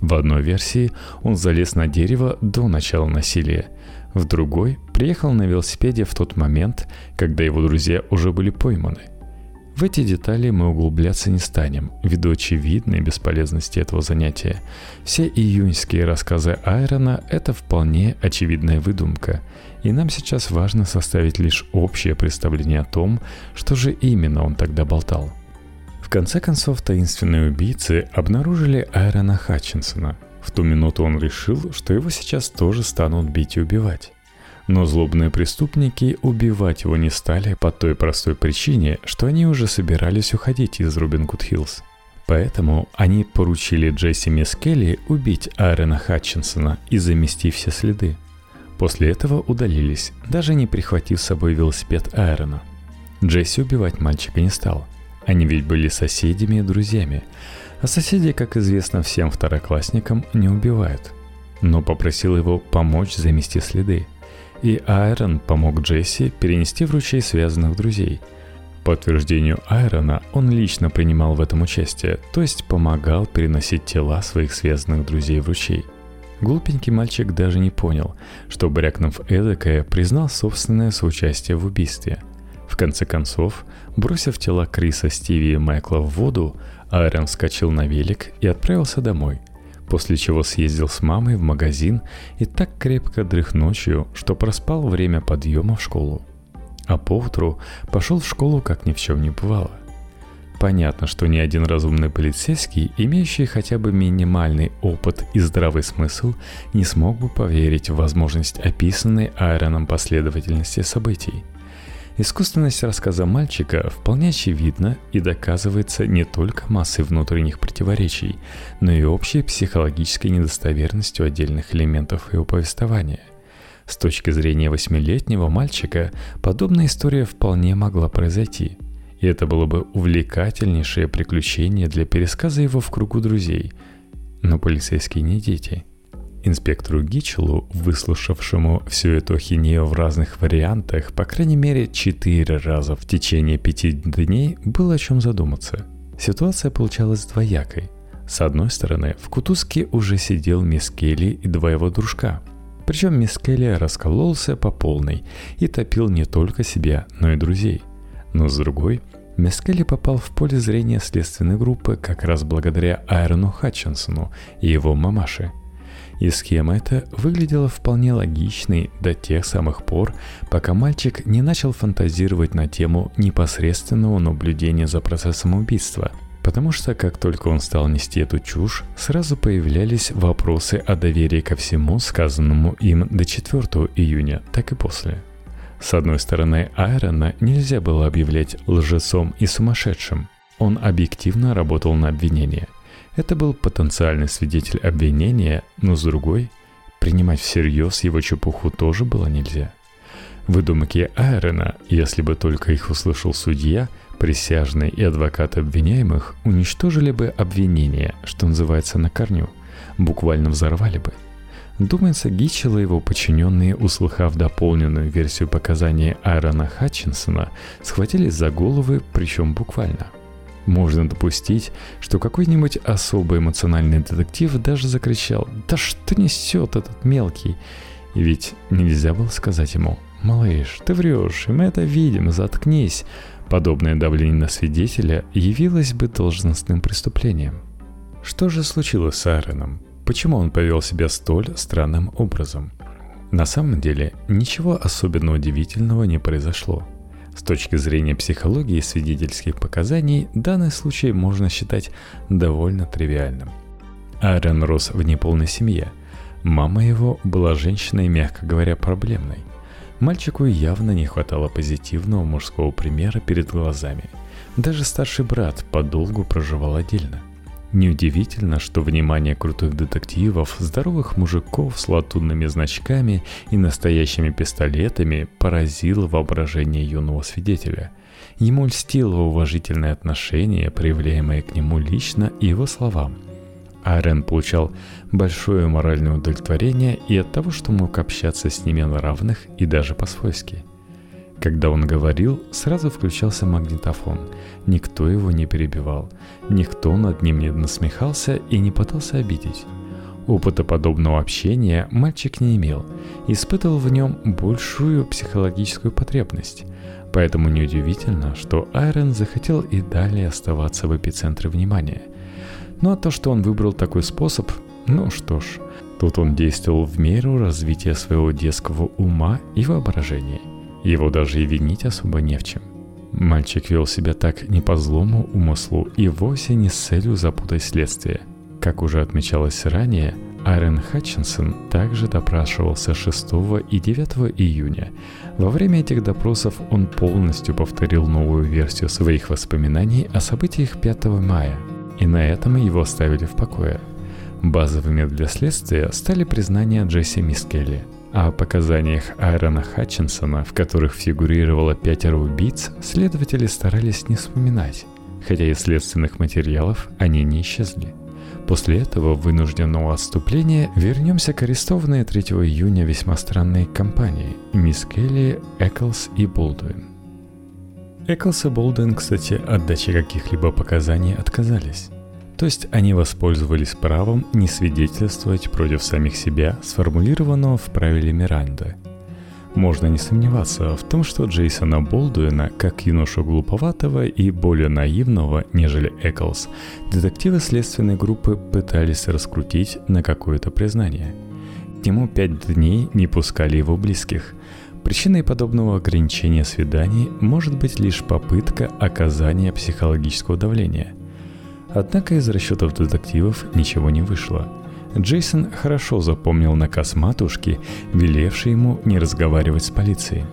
В одной версии он залез на дерево до начала насилия, в другой приехал на велосипеде в тот момент, когда его друзья уже были пойманы. В эти детали мы углубляться не станем, ввиду очевидной бесполезности этого занятия. Все июньские рассказы Айрона – это вполне очевидная выдумка, и нам сейчас важно составить лишь общее представление о том, что же именно он тогда болтал – конце концов, таинственные убийцы обнаружили Айрона Хатчинсона. В ту минуту он решил, что его сейчас тоже станут бить и убивать. Но злобные преступники убивать его не стали по той простой причине, что они уже собирались уходить из Рубин Гуд Хиллз. Поэтому они поручили Джесси Мискелли убить Айрона Хатчинсона и замести все следы. После этого удалились, даже не прихватив с собой велосипед Айрона. Джесси убивать мальчика не стал – они ведь были соседями и друзьями. А соседи, как известно всем второклассникам, не убивают. Но попросил его помочь замести следы. И Айрон помог Джесси перенести в ручей связанных друзей. По утверждению Айрона, он лично принимал в этом участие, то есть помогал переносить тела своих связанных друзей в ручей. Глупенький мальчик даже не понял, что, брякнув эдакое, признал собственное соучастие в убийстве – в конце концов, бросив тела Криса, Стиви и Майкла в воду, Айрон вскочил на велик и отправился домой. После чего съездил с мамой в магазин и так крепко дрых ночью, что проспал время подъема в школу. А поутру пошел в школу, как ни в чем не бывало. Понятно, что ни один разумный полицейский, имеющий хотя бы минимальный опыт и здравый смысл, не смог бы поверить в возможность описанной Айроном последовательности событий – Искусственность рассказа мальчика вполне очевидна и доказывается не только массой внутренних противоречий, но и общей психологической недостоверностью отдельных элементов его повествования. С точки зрения восьмилетнего мальчика подобная история вполне могла произойти, и это было бы увлекательнейшее приключение для пересказа его в кругу друзей. Но полицейские не дети – Инспектору Гичелу, выслушавшему всю эту ахинею в разных вариантах, по крайней мере, четыре раза в течение пяти дней было о чем задуматься. Ситуация получалась двоякой. С одной стороны, в кутузке уже сидел мисс Келли и два его дружка. Причем мисс Келли раскололся по полной и топил не только себя, но и друзей. Но с другой, мисс Келли попал в поле зрения следственной группы как раз благодаря Айрону Хатчинсону и его мамаше – и схема эта выглядела вполне логичной до тех самых пор, пока мальчик не начал фантазировать на тему непосредственного наблюдения за процессом убийства. Потому что как только он стал нести эту чушь, сразу появлялись вопросы о доверии ко всему, сказанному им до 4 июня, так и после. С одной стороны, Айрона нельзя было объявлять лжецом и сумасшедшим. Он объективно работал на обвинение – это был потенциальный свидетель обвинения, но с другой, принимать всерьез его чепуху тоже было нельзя. Выдумки Айрена, если бы только их услышал судья, присяжные и адвокаты обвиняемых уничтожили бы обвинение, что называется, на корню, буквально взорвали бы. Думается, Гитчелл и его подчиненные, услыхав дополненную версию показаний Айрона Хатчинсона, схватились за головы, причем буквально – можно допустить, что какой-нибудь особо эмоциональный детектив даже закричал «Да что несет этот мелкий?» Ведь нельзя было сказать ему «Малыш, ты врешь, и мы это видим, заткнись». Подобное давление на свидетеля явилось бы должностным преступлением. Что же случилось с Аароном? Почему он повел себя столь странным образом? На самом деле, ничего особенно удивительного не произошло – с точки зрения психологии свидетельских показаний, данный случай можно считать довольно тривиальным. Аарон рос в неполной семье. Мама его была женщиной, мягко говоря, проблемной. Мальчику явно не хватало позитивного мужского примера перед глазами. Даже старший брат подолгу проживал отдельно – Неудивительно, что внимание крутых детективов, здоровых мужиков с латунными значками и настоящими пистолетами поразило воображение юного свидетеля. Ему льстило уважительное отношение, проявляемое к нему лично и его словам. Арен получал большое моральное удовлетворение и от того, что мог общаться с ними на равных и даже по-свойски – когда он говорил, сразу включался магнитофон. Никто его не перебивал. Никто над ним не насмехался и не пытался обидеть. Опыта подобного общения мальчик не имел, испытывал в нем большую психологическую потребность. Поэтому неудивительно, что Айрон захотел и далее оставаться в эпицентре внимания. Ну а то, что он выбрал такой способ, ну что ж, тут он действовал в меру развития своего детского ума и воображения – его даже и винить особо не в чем. Мальчик вел себя так не по злому умыслу и вовсе не с целью запутать следствие. Как уже отмечалось ранее, Айрон Хатчинсон также допрашивался 6 и 9 июня. Во время этих допросов он полностью повторил новую версию своих воспоминаний о событиях 5 мая, и на этом его оставили в покое. Базовыми для следствия стали признания Джесси Мискелли – о показаниях Айрона Хатчинсона, в которых фигурировало пятеро убийц, следователи старались не вспоминать, хотя из следственных материалов они не исчезли. После этого вынужденного отступления вернемся к арестованной 3 июня весьма странной компании мисс Келли, Эклс и Болдуин. Эклс и Болдуин, кстати, от дачи каких-либо показаний отказались. То есть они воспользовались правом не свидетельствовать против самих себя, сформулированного в правиле Миранды. Можно не сомневаться в том, что Джейсона Болдуина, как юношу глуповатого и более наивного, нежели Эклс, детективы следственной группы пытались раскрутить на какое-то признание. К нему пять дней не пускали его близких. Причиной подобного ограничения свиданий может быть лишь попытка оказания психологического давления. Однако из расчетов детективов ничего не вышло – Джейсон хорошо запомнил наказ матушки, велевший ему не разговаривать с полицией.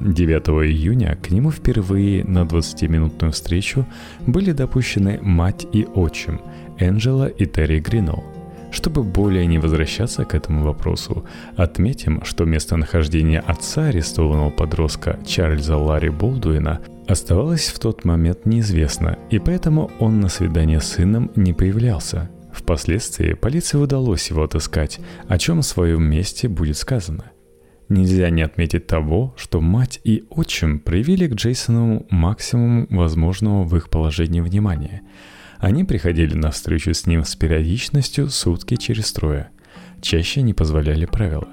9 июня к нему впервые на 20-минутную встречу были допущены мать и отчим Энджела и Терри Гриноу. Чтобы более не возвращаться к этому вопросу, отметим, что местонахождение отца арестованного подростка Чарльза Ларри Болдуина оставалось в тот момент неизвестно, и поэтому он на свидание с сыном не появлялся – Впоследствии полиции удалось его отыскать, о чем в своем месте будет сказано. Нельзя не отметить того, что мать и отчим проявили к Джейсону максимум возможного в их положении внимания. Они приходили на встречу с ним с периодичностью сутки через трое. Чаще не позволяли правила.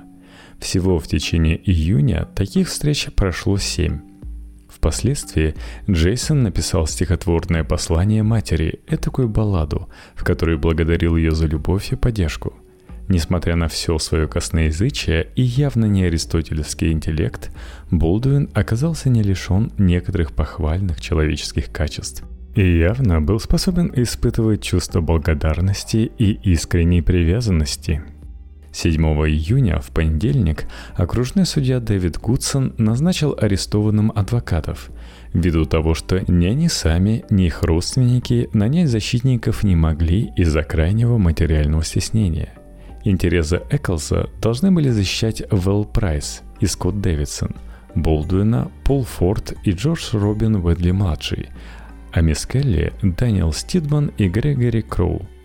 Всего в течение июня таких встреч прошло семь. Впоследствии Джейсон написал стихотворное послание матери, этакую балладу, в которой благодарил ее за любовь и поддержку. Несмотря на все свое косноязычие и явно не аристотелевский интеллект, Болдуин оказался не лишен некоторых похвальных человеческих качеств и явно был способен испытывать чувство благодарности и искренней привязанности – 7 июня, в понедельник, окружной судья Дэвид Гудсон назначил арестованным адвокатов, ввиду того, что ни они сами, ни их родственники нанять защитников не могли из-за крайнего материального стеснения. Интересы Эклса должны были защищать Вэл Прайс и Скотт Дэвидсон, Болдуина, Пол Форд и Джордж Робин Уэдли-младший, а мисс Дэниел Стидман и Грегори Кроу –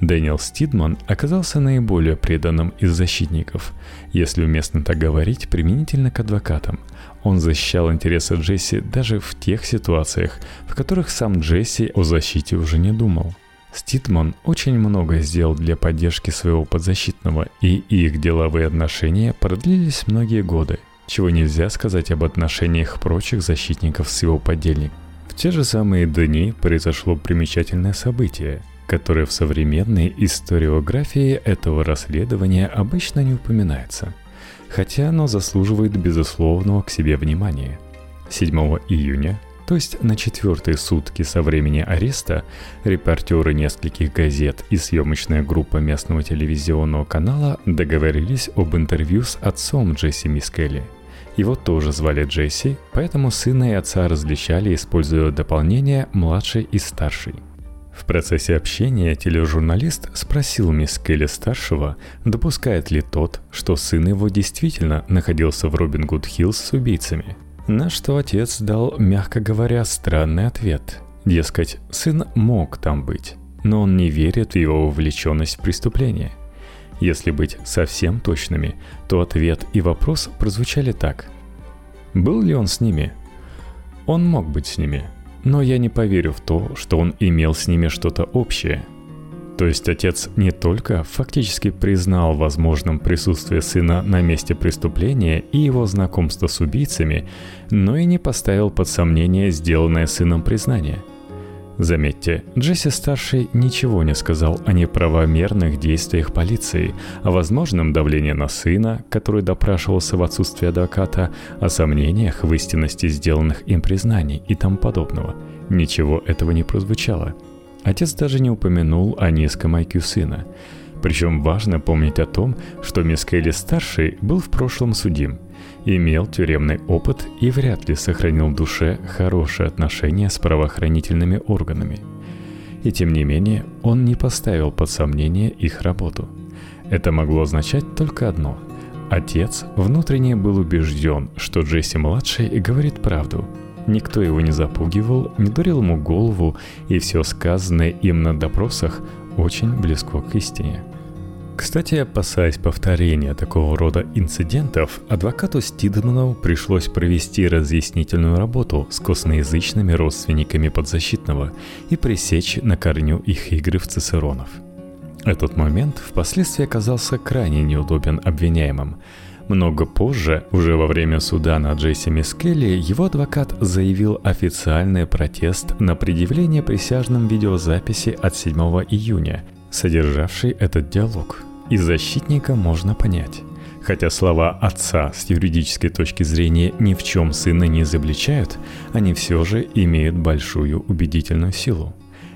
Дэниел Стидман оказался наиболее преданным из защитников, если уместно так говорить, применительно к адвокатам. Он защищал интересы Джесси даже в тех ситуациях, в которых сам Джесси о защите уже не думал. Стидман очень многое сделал для поддержки своего подзащитного, и их деловые отношения продлились многие годы, чего нельзя сказать об отношениях прочих защитников с его подельником. Те же самые дни произошло примечательное событие – которое в современной историографии этого расследования обычно не упоминается, хотя оно заслуживает безусловного к себе внимания. 7 июня, то есть на четвертые сутки со времени ареста, репортеры нескольких газет и съемочная группа местного телевизионного канала договорились об интервью с отцом Джесси Мискелли. Его тоже звали Джесси, поэтому сына и отца различали, используя дополнение «младший» и «старший». В процессе общения тележурналист спросил мисс Келли-старшего, допускает ли тот, что сын его действительно находился в Робин Гуд Хиллз с убийцами. На что отец дал, мягко говоря, странный ответ. Дескать, сын мог там быть, но он не верит в его вовлеченность в преступление. Если быть совсем точными, то ответ и вопрос прозвучали так. Был ли он с ними? Он мог быть с ними – но я не поверю в то, что он имел с ними что-то общее. То есть отец не только фактически признал возможным присутствие сына на месте преступления и его знакомство с убийцами, но и не поставил под сомнение сделанное сыном признание – Заметьте, Джесси-старший ничего не сказал о неправомерных действиях полиции, о возможном давлении на сына, который допрашивался в отсутствие адвоката, о сомнениях в истинности сделанных им признаний и тому подобного. Ничего этого не прозвучало. Отец даже не упомянул о низком IQ сына. Причем важно помнить о том, что мисс Келли-старший был в прошлом судим – имел тюремный опыт и вряд ли сохранил в душе хорошие отношения с правоохранительными органами. И тем не менее, он не поставил под сомнение их работу. Это могло означать только одно. Отец внутренне был убежден, что Джесси-младший говорит правду. Никто его не запугивал, не дурил ему голову, и все сказанное им на допросах очень близко к истине – кстати, опасаясь повторения такого рода инцидентов, адвокату Стидману пришлось провести разъяснительную работу с косноязычными родственниками подзащитного и пресечь на корню их игры в цицеронов. Этот момент впоследствии оказался крайне неудобен обвиняемым. Много позже, уже во время суда над Джесси Мискелли, его адвокат заявил официальный протест на предъявление присяжным видеозаписи от 7 июня, содержавший этот диалог. И защитника можно понять. Хотя слова отца с юридической точки зрения ни в чем сына не изобличают, они все же имеют большую убедительную силу.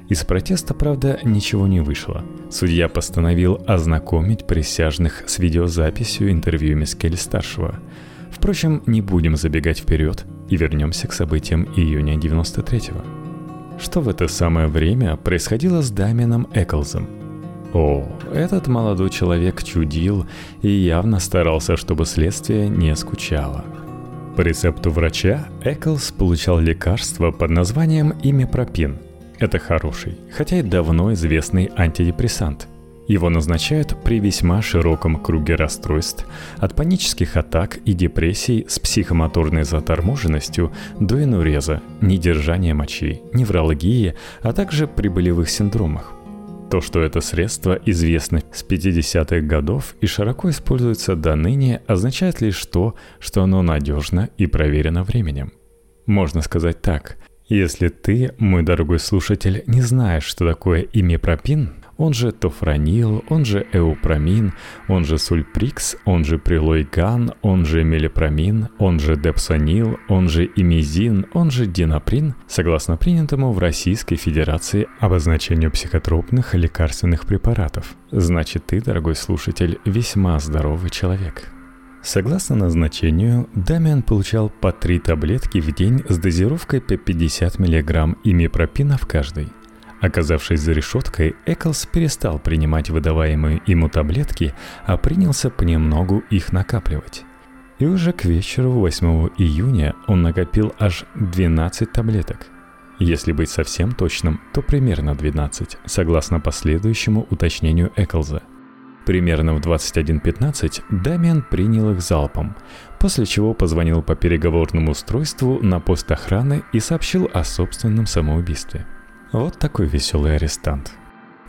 Из протеста, правда, ничего не вышло. Судья постановил ознакомить присяжных с видеозаписью интервью Мискель-старшего. Впрочем, не будем забегать вперед и вернемся к событиям июня 93-го. Что в это самое время происходило с Дамином Эклзом? О, этот молодой человек чудил и явно старался, чтобы следствие не скучало. По рецепту врача Эклс получал лекарство под названием имипропин – это хороший, хотя и давно известный антидепрессант. Его назначают при весьма широком круге расстройств, от панических атак и депрессий с психомоторной заторможенностью до инуреза, недержания мочи, неврологии, а также при болевых синдромах. То, что это средство известно с 50-х годов и широко используется до ныне, означает лишь то, что оно надежно и проверено временем. Можно сказать так, если ты, мой дорогой слушатель, не знаешь, что такое имипропин, он же тофранил, он же эупрамин, он же сульприкс, он же прилойган, он же мелипромин, он же депсонил, он же имизин, он же динаприн, согласно принятому в Российской Федерации обозначению психотропных лекарственных препаратов. Значит, ты, дорогой слушатель, весьма здоровый человек. Согласно назначению, Дамиан получал по три таблетки в день с дозировкой по 50 мг имипропина в каждой. Оказавшись за решеткой, Эклс перестал принимать выдаваемые ему таблетки, а принялся понемногу их накапливать. И уже к вечеру 8 июня он накопил аж 12 таблеток. Если быть совсем точным, то примерно 12, согласно последующему уточнению Эклза – Примерно в 21.15 Дамиан принял их залпом, после чего позвонил по переговорному устройству на пост охраны и сообщил о собственном самоубийстве. Вот такой веселый арестант.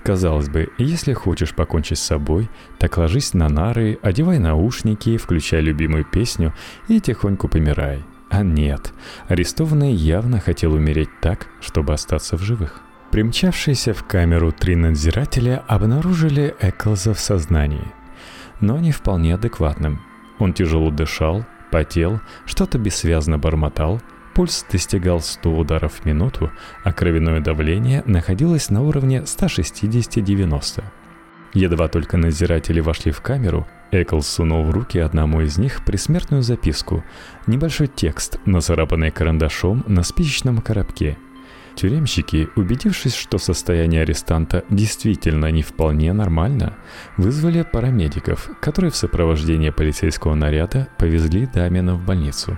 Казалось бы, если хочешь покончить с собой, так ложись на нары, одевай наушники, включай любимую песню и тихонько помирай. А нет, арестованный явно хотел умереть так, чтобы остаться в живых. Примчавшиеся в камеру три надзирателя обнаружили Эклза в сознании, но не вполне адекватным. Он тяжело дышал, потел, что-то бессвязно бормотал, пульс достигал 100 ударов в минуту, а кровяное давление находилось на уровне 160-90. Едва только надзиратели вошли в камеру, Эклс сунул в руки одному из них присмертную записку, небольшой текст, нацарапанный карандашом на спичечном коробке – Тюремщики, убедившись, что состояние арестанта действительно не вполне нормально, вызвали парамедиков, которые в сопровождении полицейского наряда повезли Дамина в больницу.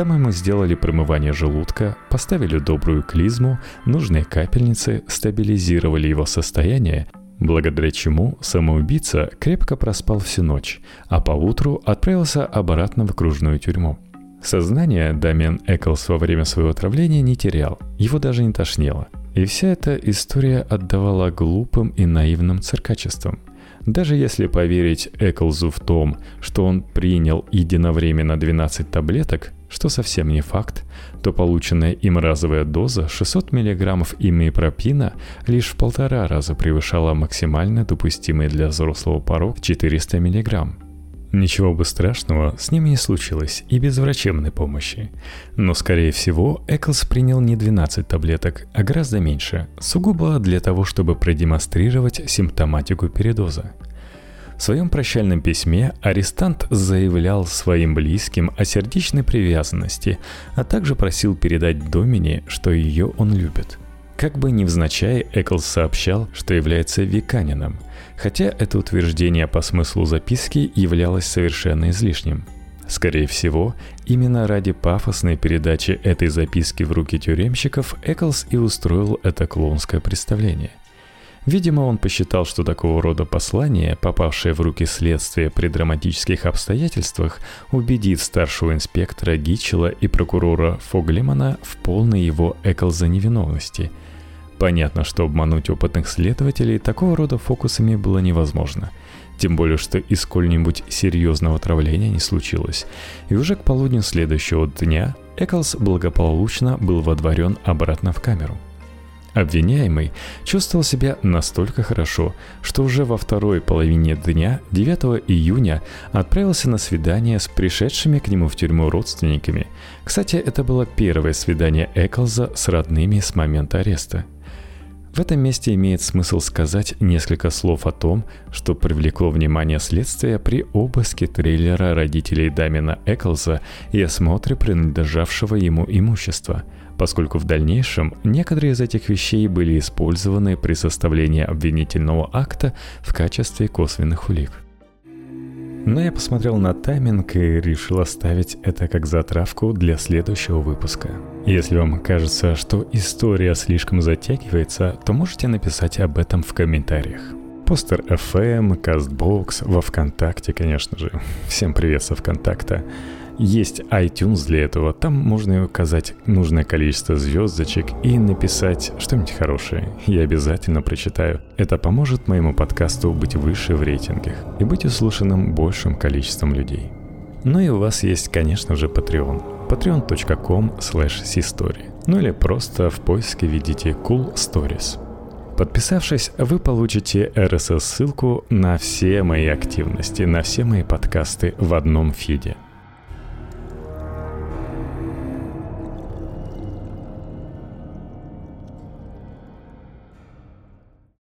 Там ему сделали промывание желудка, поставили добрую клизму, нужные капельницы, стабилизировали его состояние, благодаря чему самоубийца крепко проспал всю ночь, а поутру отправился обратно в окружную тюрьму. Сознание Дамиан Эклс во время своего отравления не терял, его даже не тошнило. И вся эта история отдавала глупым и наивным циркачеством. Даже если поверить Эклзу в том, что он принял единовременно 12 таблеток, что совсем не факт, то полученная им разовая доза 600 мг имипропина лишь в полтора раза превышала максимально допустимый для взрослого порог 400 мг. Ничего бы страшного с ним не случилось и без врачебной помощи. Но, скорее всего, Эклс принял не 12 таблеток, а гораздо меньше, сугубо для того, чтобы продемонстрировать симптоматику передоза. В своем прощальном письме арестант заявлял своим близким о сердечной привязанности, а также просил передать Домине, что ее он любит. Как бы невзначай, Эклс сообщал, что является веканином – хотя это утверждение по смыслу записки являлось совершенно излишним. Скорее всего, именно ради пафосной передачи этой записки в руки тюремщиков Эклс и устроил это клоунское представление. Видимо, он посчитал, что такого рода послание, попавшее в руки следствия при драматических обстоятельствах, убедит старшего инспектора Гичела и прокурора Фоглемана в полной его Эклза невиновности – Понятно, что обмануть опытных следователей такого рода фокусами было невозможно. тем более, что и сколь-нибудь серьезного отравления не случилось. И уже к полудню следующего дня Эклс благополучно был водворен обратно в камеру – Обвиняемый чувствовал себя настолько хорошо, что уже во второй половине дня 9 июня отправился на свидание с пришедшими к нему в тюрьму родственниками. Кстати, это было первое свидание Эклза с родными с момента ареста. В этом месте имеет смысл сказать несколько слов о том, что привлекло внимание следствия при обыске трейлера родителей Дамина Эклза и осмотре принадлежавшего ему имущества – поскольку в дальнейшем некоторые из этих вещей были использованы при составлении обвинительного акта в качестве косвенных улик. Но я посмотрел на тайминг и решил оставить это как затравку для следующего выпуска. Если вам кажется, что история слишком затягивается, то можете написать об этом в комментариях. Постер FM, CastBox, во Вконтакте, конечно же. Всем привет со Вконтакта. Есть iTunes для этого, там можно указать нужное количество звездочек и написать что-нибудь хорошее. Я обязательно прочитаю. Это поможет моему подкасту быть выше в рейтингах и быть услышанным большим количеством людей. Ну и у вас есть, конечно же, Patreon. patreon.com slash Ну или просто в поиске введите Cool Stories. Подписавшись, вы получите RSS-ссылку на все мои активности, на все мои подкасты в одном фиде –